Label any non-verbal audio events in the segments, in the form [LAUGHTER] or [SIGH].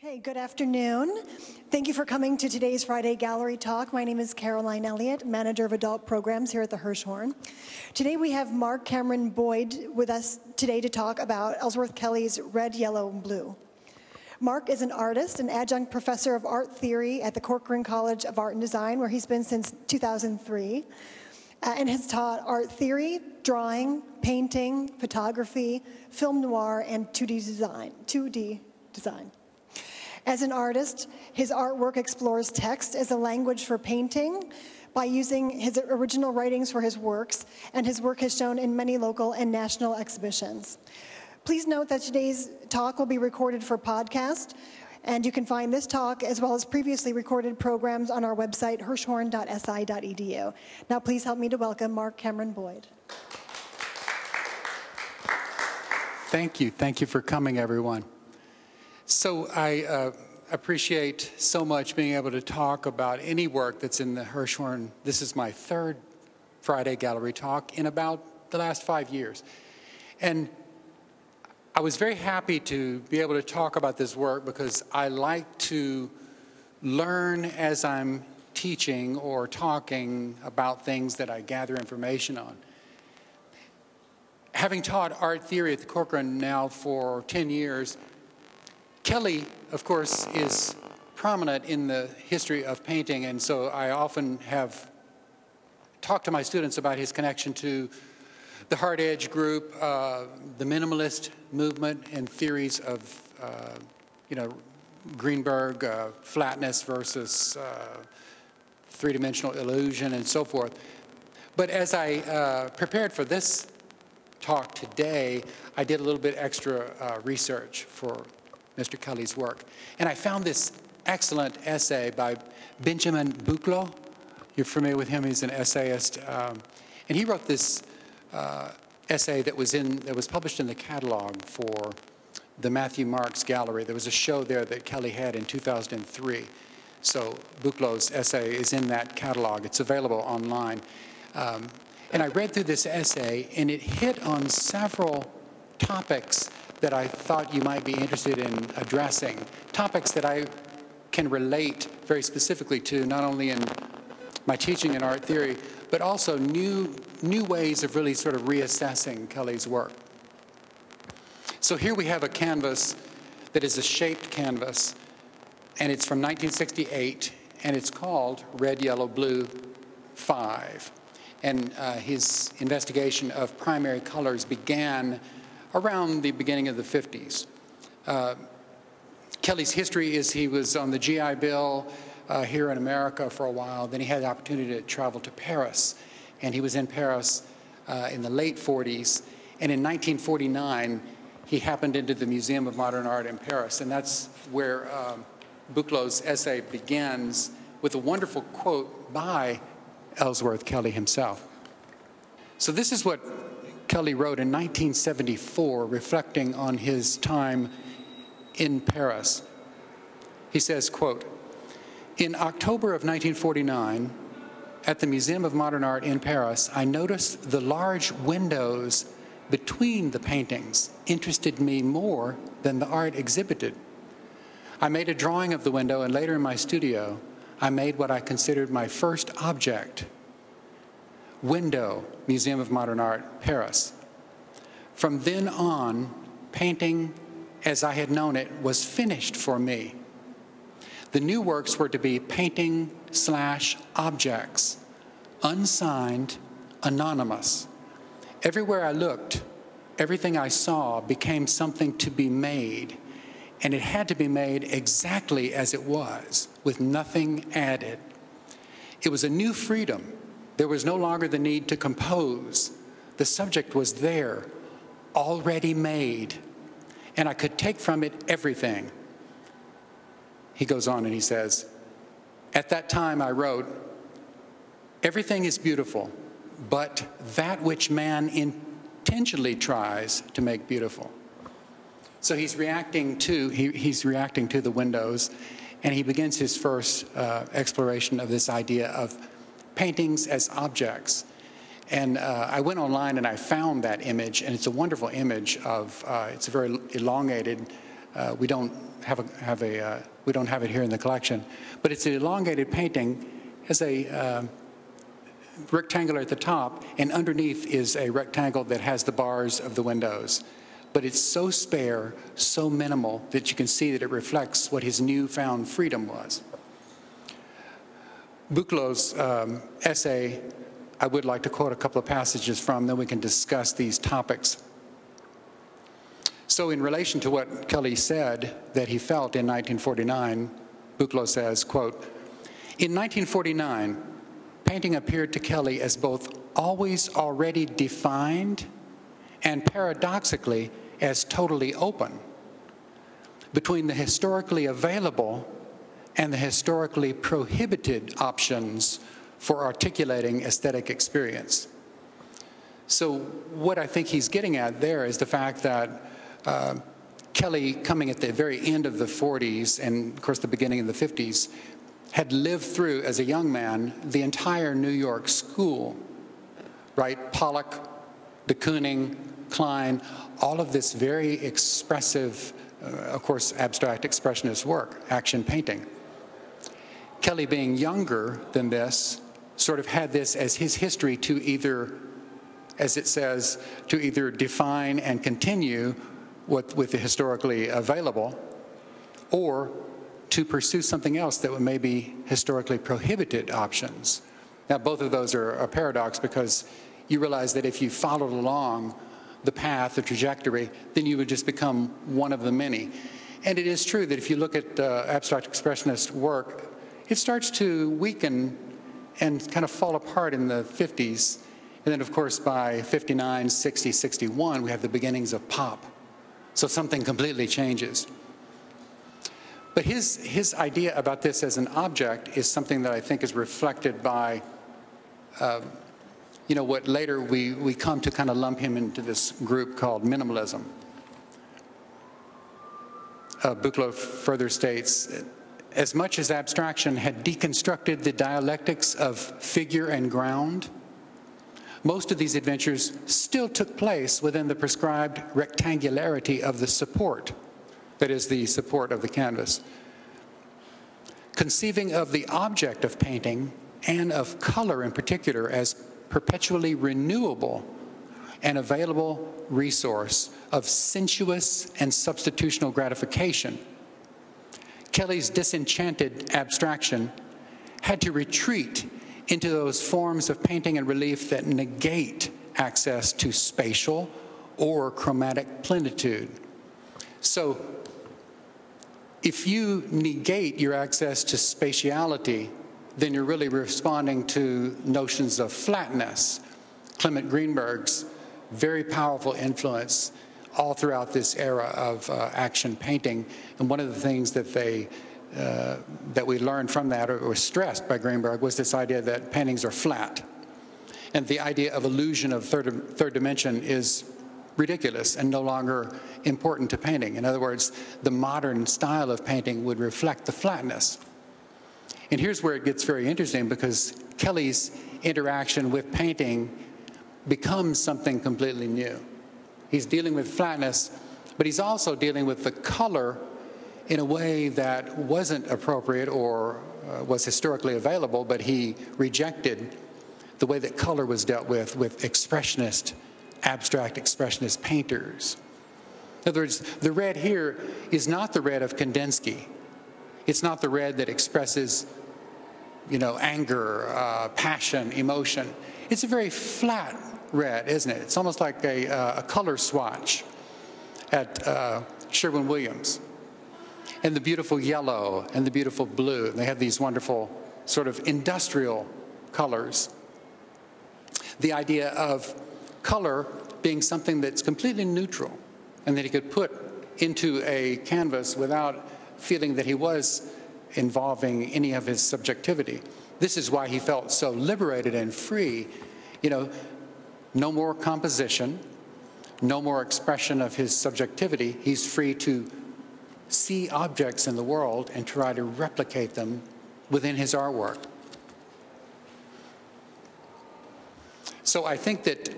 Okay, good afternoon. Thank you for coming to today's Friday Gallery Talk. My name is Caroline Elliott, Manager of Adult Programs here at the Hirshhorn. Today we have Mark Cameron Boyd with us today to talk about Ellsworth Kelly's Red, Yellow, and Blue. Mark is an artist, an adjunct professor of art theory at the Corcoran College of Art and Design, where he's been since 2003, uh, and has taught art theory, drawing, painting, photography, film noir, and 2D design. 2D design. As an artist, his artwork explores text as a language for painting by using his original writings for his works, and his work has shown in many local and national exhibitions. Please note that today's talk will be recorded for podcast, and you can find this talk as well as previously recorded programs on our website, hirshhorn.si.edu. Now, please help me to welcome Mark Cameron Boyd. Thank you. Thank you for coming, everyone. So I uh, appreciate so much being able to talk about any work that's in the Hirshhorn. This is my third Friday Gallery talk in about the last five years. And I was very happy to be able to talk about this work because I like to learn as I'm teaching or talking about things that I gather information on. Having taught art theory at the Corcoran now for 10 years, Kelly, of course, is prominent in the history of painting, and so I often have talked to my students about his connection to the hard edge group, uh, the minimalist movement, and theories of, uh, you know, Greenberg, uh, flatness versus uh, three dimensional illusion, and so forth. But as I uh, prepared for this talk today, I did a little bit extra uh, research for Mr. Kelly's work. And I found this excellent essay by Benjamin Buchloh. You're familiar with him, he's an essayist. Um, and he wrote this uh, essay that was, in, that was published in the catalog for the Matthew Marks Gallery. There was a show there that Kelly had in 2003. So Buchloh's essay is in that catalog. It's available online. Um, and I read through this essay, and it hit on several topics that I thought you might be interested in addressing, topics that I can relate very specifically to, not only in my teaching in art theory, but also new, new ways of really sort of reassessing Kelly's work. So here we have a canvas that is a shaped canvas, and it's from 1968, and it's called Red, Yellow, Blue 5. And uh, his investigation of primary colors began around the beginning of the 50s. Uh, Kelly's history is he was on the GI Bill uh, here in America for a while. Then he had the opportunity to travel to Paris, and he was in Paris uh, in the late 40s. And in 1949, he happened into the Museum of Modern Art in Paris, and that's where um, Buchloh's essay begins with a wonderful quote by Ellsworth Kelly himself. So this is what Kelly wrote in 1974, reflecting on his time in Paris. He says, quote, in October of 1949, at the Museum of Modern Art in Paris, I noticed the large windows between the paintings interested me more than the art exhibited. I made a drawing of the window, and later in my studio, I made what I considered my first object Window, Museum of Modern Art, Paris. From then on, painting as I had known it was finished for me. The new works were to be painting slash objects, unsigned, anonymous. Everywhere I looked, everything I saw became something to be made, and it had to be made exactly as it was, with nothing added. It was a new freedom there was no longer the need to compose. The subject was there, already made, and I could take from it everything. He goes on and he says, At that time I wrote, Everything is beautiful, but that which man intentionally tries to make beautiful. So he's reacting to he, he's reacting to the windows, and he begins his first uh, exploration of this idea of paintings as objects. And uh, I went online and I found that image, and it's a wonderful image of, uh, it's a very elongated. Uh, we don't have a, have a uh, we don't have it here in the collection, but it's an elongated painting, has a uh, rectangular at the top, and underneath is a rectangle that has the bars of the windows. But it's so spare, so minimal, that you can see that it reflects what his newfound freedom was. Buchloh's um, essay, I would like to quote a couple of passages from, then we can discuss these topics. So in relation to what Kelly said that he felt in 1949, Buchloh says, quote, in 1949, painting appeared to Kelly as both always already defined and paradoxically as totally open between the historically available and the historically prohibited options for articulating aesthetic experience. So, what I think he's getting at there is the fact that uh, Kelly, coming at the very end of the 40s and, of course, the beginning of the 50s, had lived through, as a young man, the entire New York school, right? Pollock, de Kooning, Kline, all of this very expressive, uh, of course, abstract expressionist work, action painting. Kelly, being younger than this, sort of had this as his history to either, as it says, to either define and continue what, with the historically available, or to pursue something else that may be historically prohibited options. Now, both of those are a paradox because you realize that if you followed along the path, the trajectory, then you would just become one of the many. And it is true that if you look at uh, abstract expressionist work, it starts to weaken and kind of fall apart in the 50s. And then, of course, by 59, 60, 61, we have the beginnings of pop. So something completely changes. But his, his idea about this as an object is something that I think is reflected by, uh, you know, what later we, we come to kind of lump him into this group called minimalism. Uh, further states, as much as abstraction had deconstructed the dialectics of figure and ground, most of these adventures still took place within the prescribed rectangularity of the support that is the support of the canvas. Conceiving of the object of painting and of color in particular as perpetually renewable and available resource of sensuous and substitutional gratification. Kelly's disenchanted abstraction had to retreat into those forms of painting and relief that negate access to spatial or chromatic plenitude. So if you negate your access to spatiality, then you're really responding to notions of flatness. Clement Greenberg's very powerful influence all throughout this era of uh, action painting. And one of the things that they uh, that we learned from that, or was stressed by Greenberg, was this idea that paintings are flat. And the idea of illusion of third, third dimension is ridiculous and no longer important to painting. In other words, the modern style of painting would reflect the flatness. And here's where it gets very interesting because Kelly's interaction with painting becomes something completely new. He's dealing with flatness, but he's also dealing with the color in a way that wasn't appropriate or uh, was historically available, but he rejected the way that color was dealt with with expressionist abstract expressionist painters. In other words, the red here is not the red of Kandinsky. It's not the red that expresses, you know, anger, uh, passion, emotion. It's a very flat red, isn't it? It's almost like a, uh, a color swatch at uh, Sherwin Williams. And the beautiful yellow and the beautiful blue. They have these wonderful sort of industrial colors. The idea of color being something that's completely neutral and that he could put into a canvas without feeling that he was involving any of his subjectivity. This is why he felt so liberated and free. You know, no more composition, no more expression of his subjectivity. He's free to see objects in the world and try to replicate them within his artwork. So I think that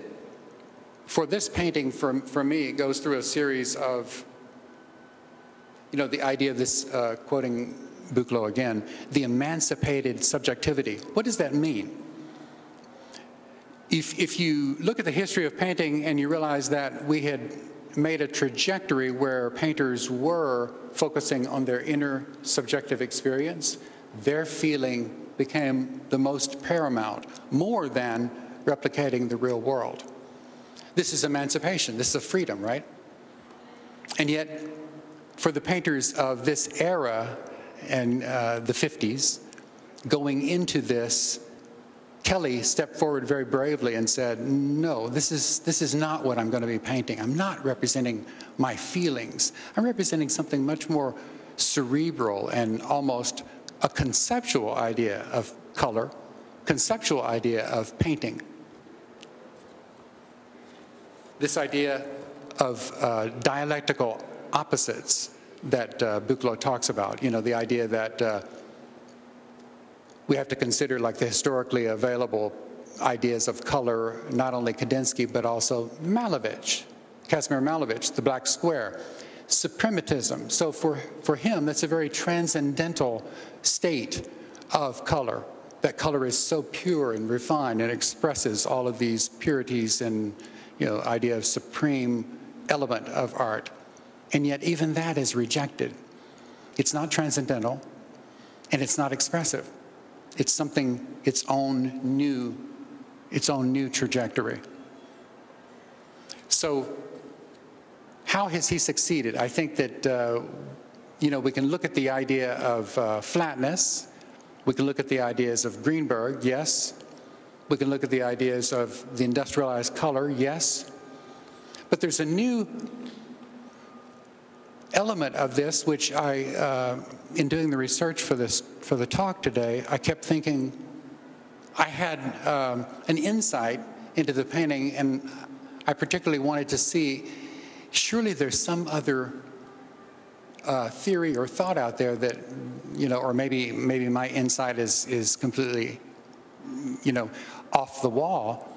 for this painting, for, for me, it goes through a series of you know, the idea of this, uh, quoting Buchloh again, the emancipated subjectivity. What does that mean? If, if you look at the history of painting and you realize that we had made a trajectory where painters were focusing on their inner subjective experience, their feeling became the most paramount, more than replicating the real world. This is emancipation, this is a freedom, right? And yet, for the painters of this era and uh, the 50s, going into this, Kelly stepped forward very bravely and said, No, this is, this is not what I'm going to be painting. I'm not representing my feelings. I'm representing something much more cerebral and almost a conceptual idea of color, conceptual idea of painting. This idea of uh, dialectical opposites that uh, talks about. You know, the idea that uh, we have to consider like the historically available ideas of color, not only Kandinsky, but also Malevich, Kazimir Malevich, the black square, suprematism. So for, for him, that's a very transcendental state of color. That color is so pure and refined and expresses all of these purities and, you know, idea of supreme element of art. And yet, even that is rejected. It's not transcendental and it's not expressive. It's something, its own new, its own new trajectory. So, how has he succeeded? I think that, uh, you know, we can look at the idea of uh, flatness. We can look at the ideas of Greenberg, yes. We can look at the ideas of the industrialized color, yes. But there's a new element of this, which I, uh, in doing the research for this for the talk today, I kept thinking I had um, an insight into the painting, and I particularly wanted to see surely there's some other uh, theory or thought out there that you know, or maybe maybe my insight is is completely you know off the wall.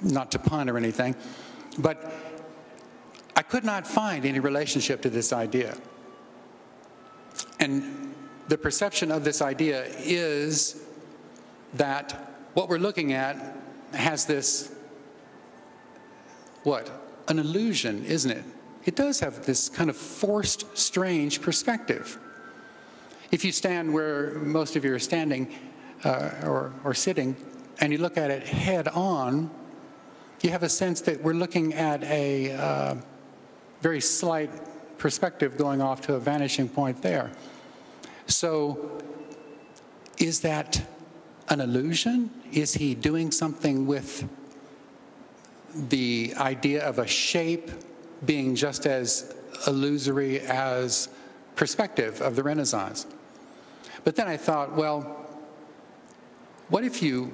Not to pun or anything, but could not find any relationship to this idea. And the perception of this idea is that what we're looking at has this, what? An illusion, isn't it? It does have this kind of forced, strange perspective. If you stand where most of you are standing uh, or, or sitting, and you look at it head on, you have a sense that we're looking at a, uh, very slight perspective going off to a vanishing point there. So, is that an illusion? Is he doing something with the idea of a shape being just as illusory as perspective of the Renaissance? But then I thought, well, what if you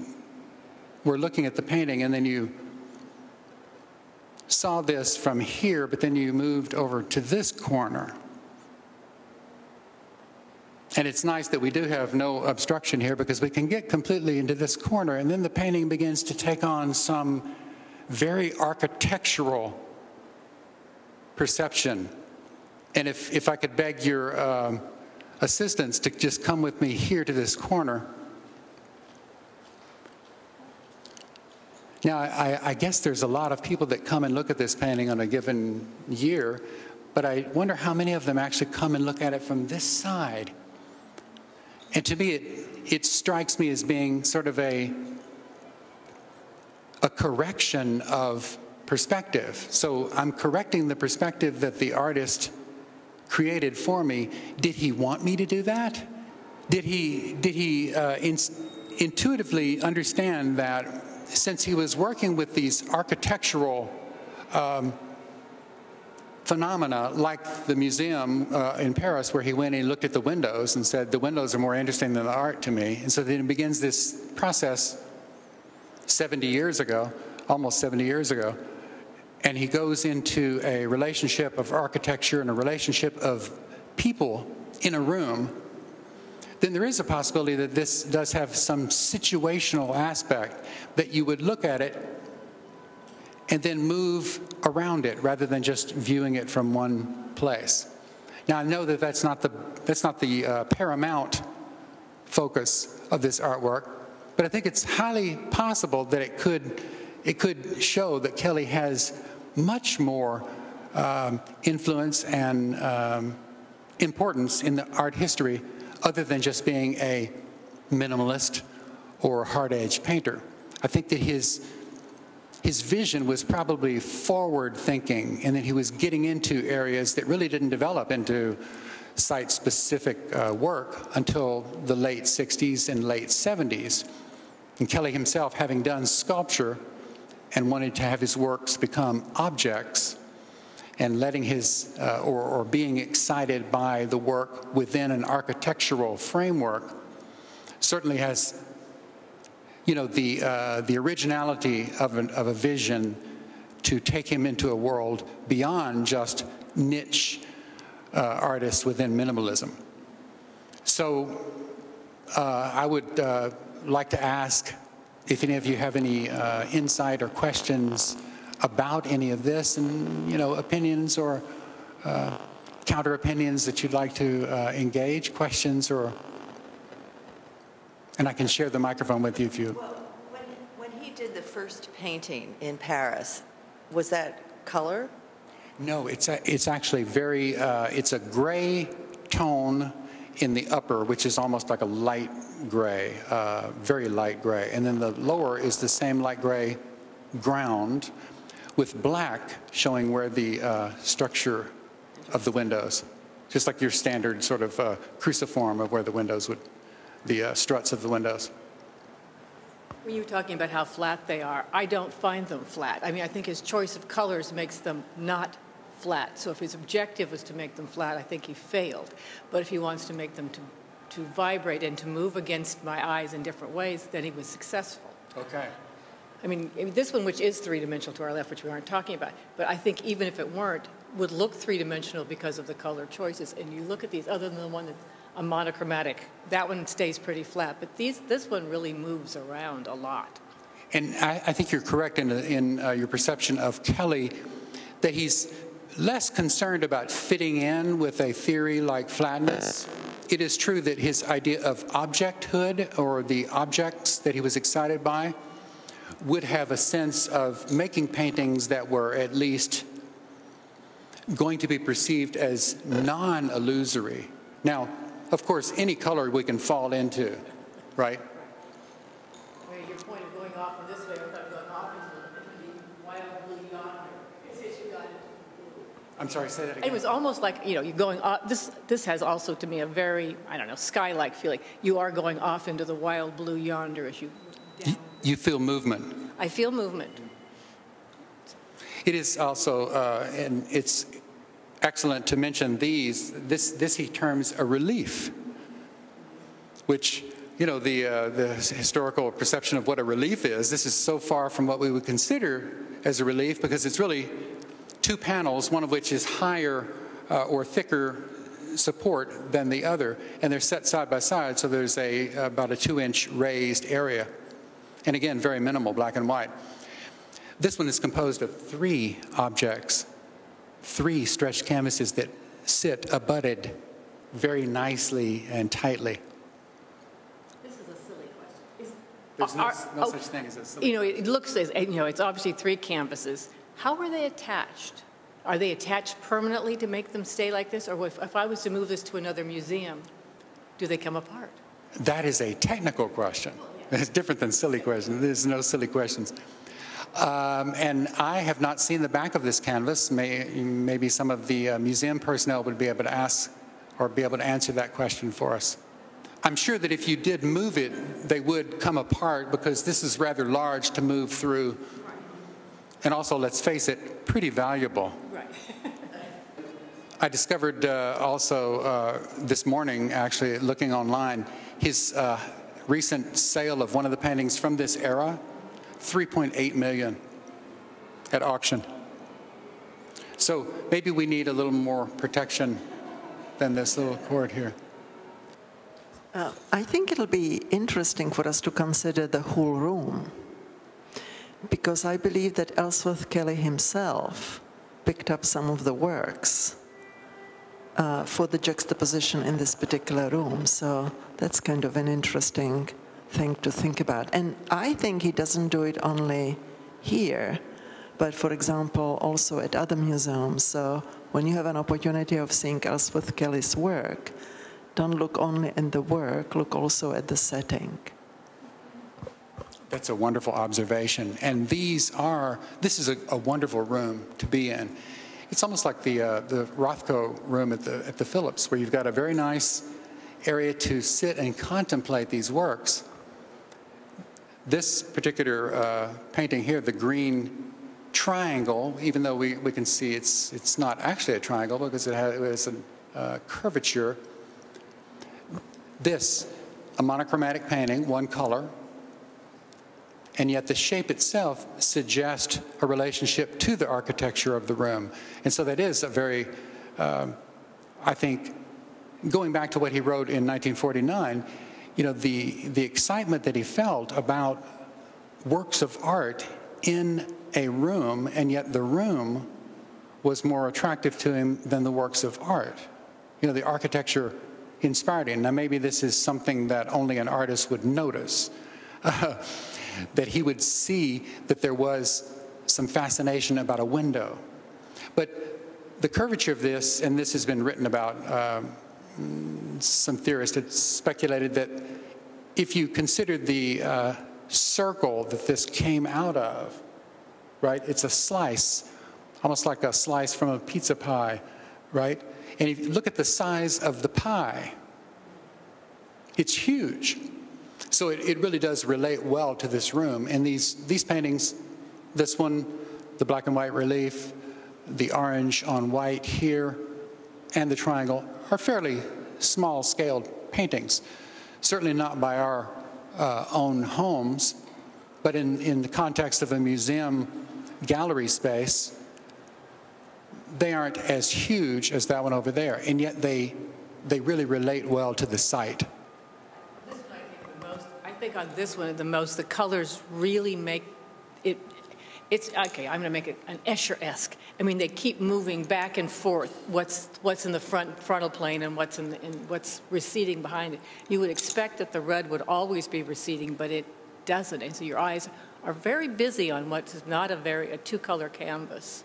were looking at the painting and then you saw this from here, but then you moved over to this corner. And it's nice that we do have no obstruction here because we can get completely into this corner, and then the painting begins to take on some very architectural perception. And if, if I could beg your um, assistance to just come with me here to this corner. Now, I, I, guess there's a lot of people that come and look at this painting on a given year, but I wonder how many of them actually come and look at it from this side. And to me, it, it strikes me as being sort of a, a correction of perspective. So I'm correcting the perspective that the artist created for me. Did he want me to do that? Did he, did he uh, in, intuitively understand that since he was working with these architectural um, phenomena like the museum uh, in Paris, where he went and he looked at the windows and said, The windows are more interesting than the art to me. And so then it begins this process 70 years ago, almost 70 years ago. And he goes into a relationship of architecture and a relationship of people in a room then there is a possibility that this does have some situational aspect that you would look at it and then move around it rather than just viewing it from one place. Now, I know that that's not the, that's not the uh, paramount focus of this artwork, but I think it's highly possible that it could, it could show that Kelly has much more um, influence and um, importance in the art history other than just being a minimalist or hard edge painter. I think that his his vision was probably forward thinking and that he was getting into areas that really didn't develop into site specific uh, work until the late 60s and late 70s. And Kelly himself, having done sculpture and wanted to have his works become objects and letting his, uh, or, or being excited by the work within an architectural framework, certainly has you know, the, uh, the originality of, an, of a vision to take him into a world beyond just niche uh, artists within minimalism. So uh, I would uh, like to ask if any of you have any uh, insight or questions about any of this and, you know, opinions or uh, counter opinions that you'd like to engage, questions or and I can share the microphone with you if you. Well, when, when he did the first painting in Paris, was that color? No, it's a, it's actually very. Uh, it's a gray tone in the upper, which is almost like a light gray, uh, very light gray, and then the lower is the same light gray ground, with black showing where the uh, structure of the windows, just like your standard sort of uh, cruciform of where the windows would the uh, struts of the windows. When you were talking about how flat they are, I don't find them flat. I mean, I think his choice of colors makes them not flat. So if his objective was to make them flat, I think he failed. But if he wants to make them to, to vibrate and to move against my eyes in different ways, then he was successful. Okay. I mean, this one, which is three dimensional to our left, which we aren't talking about, but I think even if it weren't, would look three dimensional because of the color choices. And you look at these, other than the one that's a monochromatic. That one stays pretty flat, but these, this one really moves around a lot. And I, I think you're correct in, in uh, your perception of Kelly that he's less concerned about fitting in with a theory like flatness. It is true that his idea of objecthood or the objects that he was excited by would have a sense of making paintings that were at least going to be perceived as non illusory. Now, of course, any color we can fall into, right? Your point of going off in this way without going off into the wild blue yonder you got I'm sorry, say that again. It was almost like, you know, you're going off. This, this has also to me a very, I don't know, sky like feeling. You are going off into the wild blue yonder as you. You, feel movement. I feel movement. It is also, uh, and it's excellent to mention these. This, this he terms a relief, which, you know, the, uh, the historical perception of what a relief is, this is so far from what we would consider as a relief because it's really two panels, one of which is higher uh, or thicker support than the other, and they're set side by side, so there's a about a two-inch raised area, and again, very minimal, black and white. This one is composed of three objects three stretched canvases that sit abutted very nicely and tightly. This is a silly question. Is, There's no, are, no oh, such thing as a silly You know, it looks as, you know, it's obviously three canvases. How are they attached? Are they attached permanently to make them stay like this? Or if, if I was to move this to another museum, do they come apart? That is a technical question. [LAUGHS] It's different than silly questions. There's no silly questions. Um, and I have not seen the back of this canvas. May, maybe some of the uh, museum personnel would be able to ask or be able to answer that question for us. I'm sure that if you did move it, they would come apart because this is rather large to move through. And also, let's face it, pretty valuable. Right. I discovered uh, also uh, this morning, actually, looking online, his uh, recent sale of one of the paintings from this era 3.8 million at auction. So maybe we need a little more protection than this little cord here. Uh, I think it'll be interesting for us to consider the whole room because I believe that Ellsworth Kelly himself picked up some of the works uh, for the juxtaposition in this particular room. So that's kind of an interesting thing to think about. And I think he doesn't do it only here, but for example, also at other museums. So when you have an opportunity of seeing Ellsworth Kelly's work, don't look only at the work, look also at the setting. That's a wonderful observation. And these are, this is a, a wonderful room to be in. It's almost like the, uh, the Rothko room at the, at the Phillips, where you've got a very nice area to sit and contemplate these works. This particular uh, painting here, the green triangle, even though we, we can see it's, it's not actually a triangle because it has, a uh, curvature. This, a monochromatic painting, one color, and yet the shape itself suggests a relationship to the architecture of the room. And so that is a very, um, I think, going back to what he wrote in 1949, you know, the, the excitement that he felt about works of art in a room, and yet the room was more attractive to him than the works of art. You know, the architecture inspired him. Now, maybe this is something that only an artist would notice. [LAUGHS] That he would see that there was some fascination about a window. But the curvature of this, and this has been written about, uh, some theorists had speculated that if you considered the uh, circle that this came out of, right, it's a slice, almost like a slice from a pizza pie, right? And if you look at the size of the pie, it's huge. So it, it really does relate well to this room. And these, these paintings, this one, the black and white relief, the orange on white here, and the triangle are fairly small scaled paintings. Certainly not by our uh, own homes, but in, in the context of a museum gallery space, they aren't as huge as that one over there, and yet they, they really relate well to the site think on this one, the most, the colors really make it. It's okay. I'm going to make it an Escher-esque. I mean, they keep moving back and forth. What's what's in the front frontal plane and what's in, in what's receding behind it. You would expect that the red would always be receding, but it doesn't. And so your eyes are very busy on what's not a very a two-color canvas.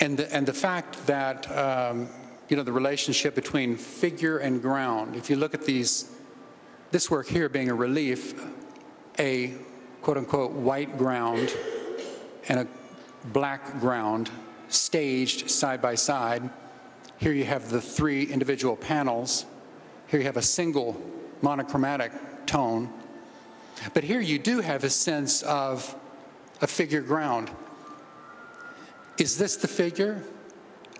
And the, and the fact that um, you know the relationship between figure and ground. If you look at these this work here being a relief, a quote unquote white ground and a black ground staged side by side. Here you have the three individual panels. Here you have a single monochromatic tone. But here you do have a sense of a figure ground. Is this the figure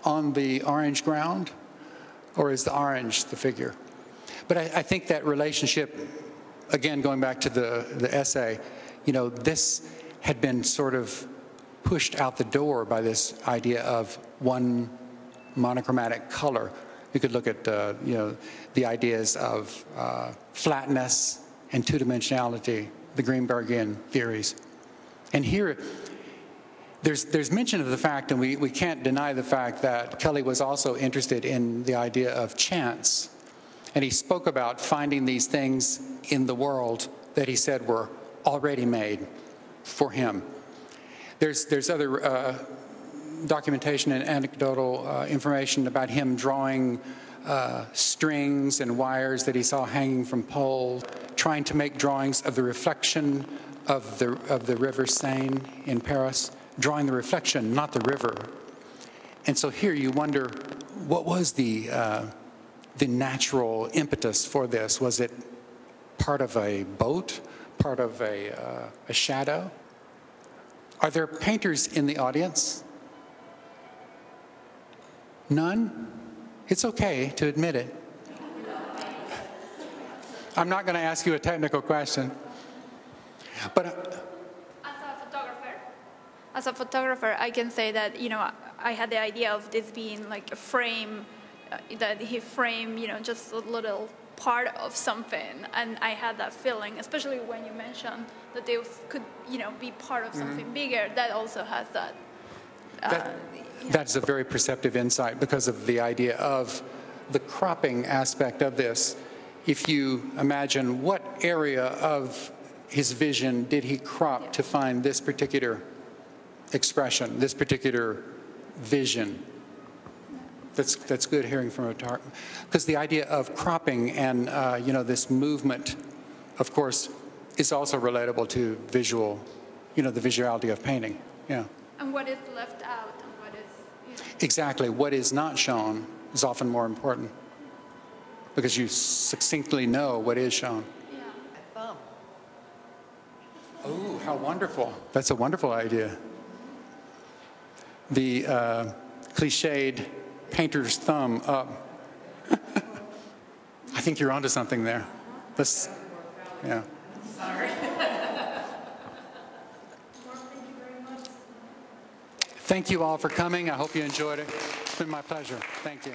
on the orange ground? Or is the orange the figure? But I, I think that relationship, again, going back to the, the essay, you know, this had been sort of pushed out the door by this idea of one monochromatic color. You could look at, uh, you know, the ideas of uh, flatness and two-dimensionality, the Greenbergian theories. And here, there's, there's mention of the fact, and we, we can't deny the fact that Kelly was also interested in the idea of chance and he spoke about finding these things in the world that he said were already made for him. There's, there's other uh, documentation and anecdotal uh, information about him drawing uh, strings and wires that he saw hanging from poles, trying to make drawings of the reflection of the, of the river Seine in Paris, drawing the reflection, not the river. And so here you wonder what was the uh, the natural impetus for this? Was it part of a boat, part of a, uh, a shadow? Are there painters in the audience? None? It's okay to admit it. I'm not going to ask you a technical question. But uh, as a photographer, as a photographer, I can say that you know I had the idea of this being like a frame that he framed, you know, just a little part of something, and I had that feeling, especially when you mentioned that they could, you know, be part of something mm-hmm. bigger. That also has that. Uh, that That's a very perceptive insight because of the idea of the cropping aspect of this. If you imagine what area of his vision did he crop to find this particular expression, this particular vision? That's, that's good hearing from a tar because the idea of cropping and uh, you know this movement, of course, is also relatable to visual, you know, the visuality of painting. Yeah. And what is left out and what is. You know, Exactly. What is not shown is often more important because you succinctly know what is shown. yeah. Thumb. Oh, how wonderful. That's a wonderful idea. The uh, cliched painter's thumb up. [LAUGHS] I think you're onto something there. Let's, yeah. Sorry. Thank you all for coming. I hope you enjoyed it. It's been my pleasure. Thank you.